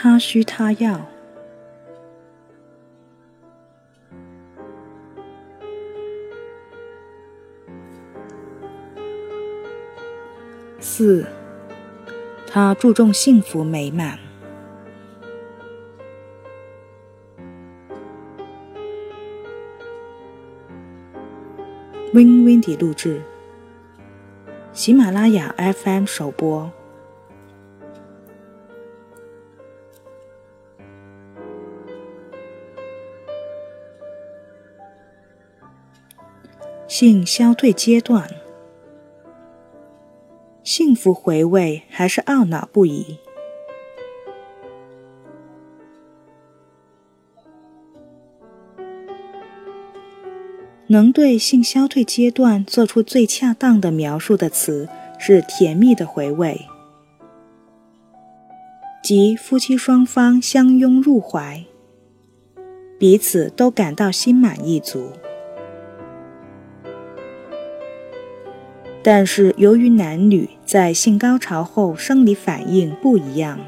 他需他要。四，他注重幸福美满。Win Windy 录制，喜马拉雅 FM 首播。性消退阶段，幸福回味还是懊恼不已？能对性消退阶段做出最恰当的描述的词是“甜蜜的回味”，即夫妻双方相拥入怀，彼此都感到心满意足。但是，由于男女在性高潮后生理反应不一样，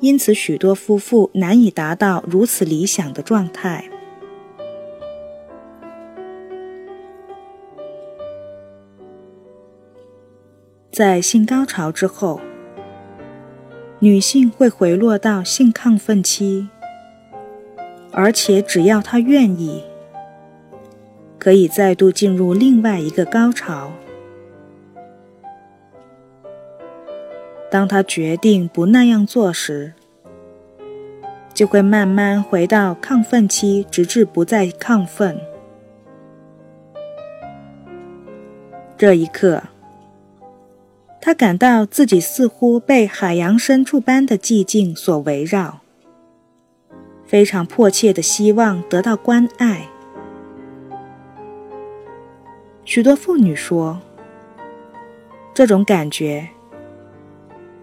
因此许多夫妇难以达到如此理想的状态。在性高潮之后，女性会回落到性亢奋期，而且只要她愿意，可以再度进入另外一个高潮。当他决定不那样做时，就会慢慢回到亢奋期，直至不再亢奋。这一刻。他感到自己似乎被海洋深处般的寂静所围绕，非常迫切的希望得到关爱。许多妇女说，这种感觉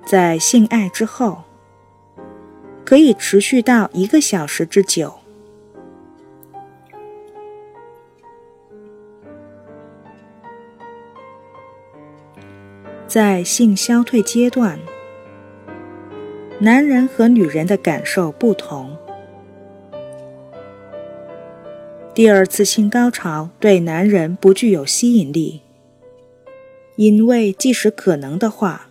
在性爱之后可以持续到一个小时之久。在性消退阶段，男人和女人的感受不同。第二次性高潮对男人不具有吸引力，因为即使可能的话，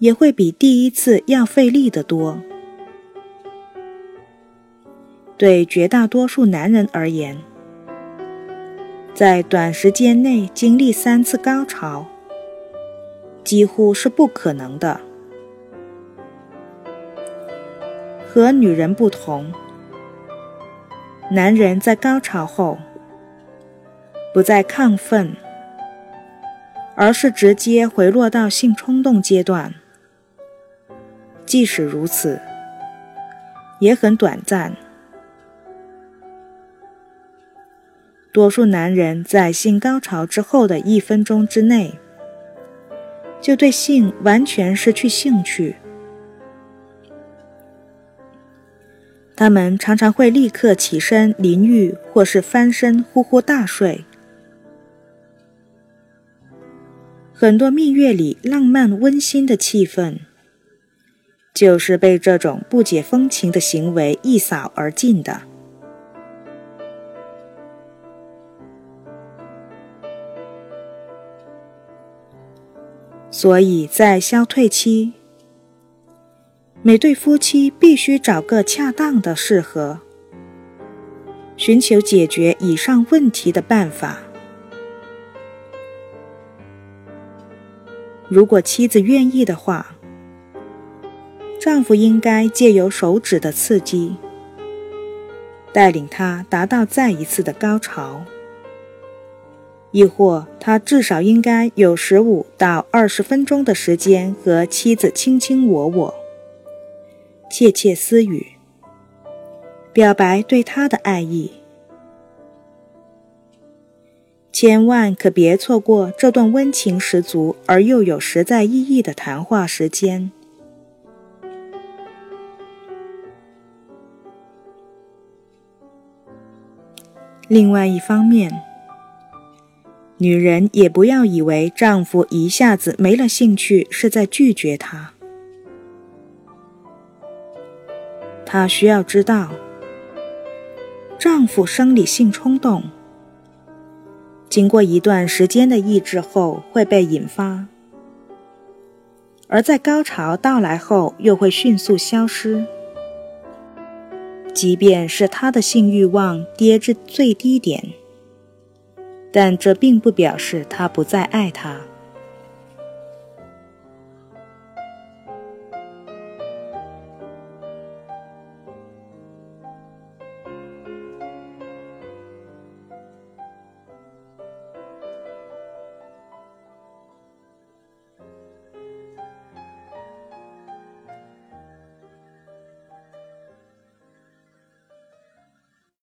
也会比第一次要费力得多。对绝大多数男人而言，在短时间内经历三次高潮。几乎是不可能的。和女人不同，男人在高潮后不再亢奋，而是直接回落到性冲动阶段。即使如此，也很短暂。多数男人在性高潮之后的一分钟之内。就对性完全失去兴趣，他们常常会立刻起身淋浴，或是翻身呼呼大睡。很多蜜月里浪漫温馨的气氛，就是被这种不解风情的行为一扫而尽的。所以在消退期，每对夫妻必须找个恰当的适合，寻求解决以上问题的办法。如果妻子愿意的话，丈夫应该借由手指的刺激，带领她达到再一次的高潮。亦或他至少应该有十五到二十分钟的时间和妻子卿卿我我、窃窃私语，表白对他的爱意。千万可别错过这段温情十足而又有实在意义的谈话时间。另外一方面。女人也不要以为丈夫一下子没了兴趣是在拒绝她。她需要知道，丈夫生理性冲动，经过一段时间的抑制后会被引发，而在高潮到来后又会迅速消失。即便是他的性欲望跌至最低点，但这并不表示他不再爱她。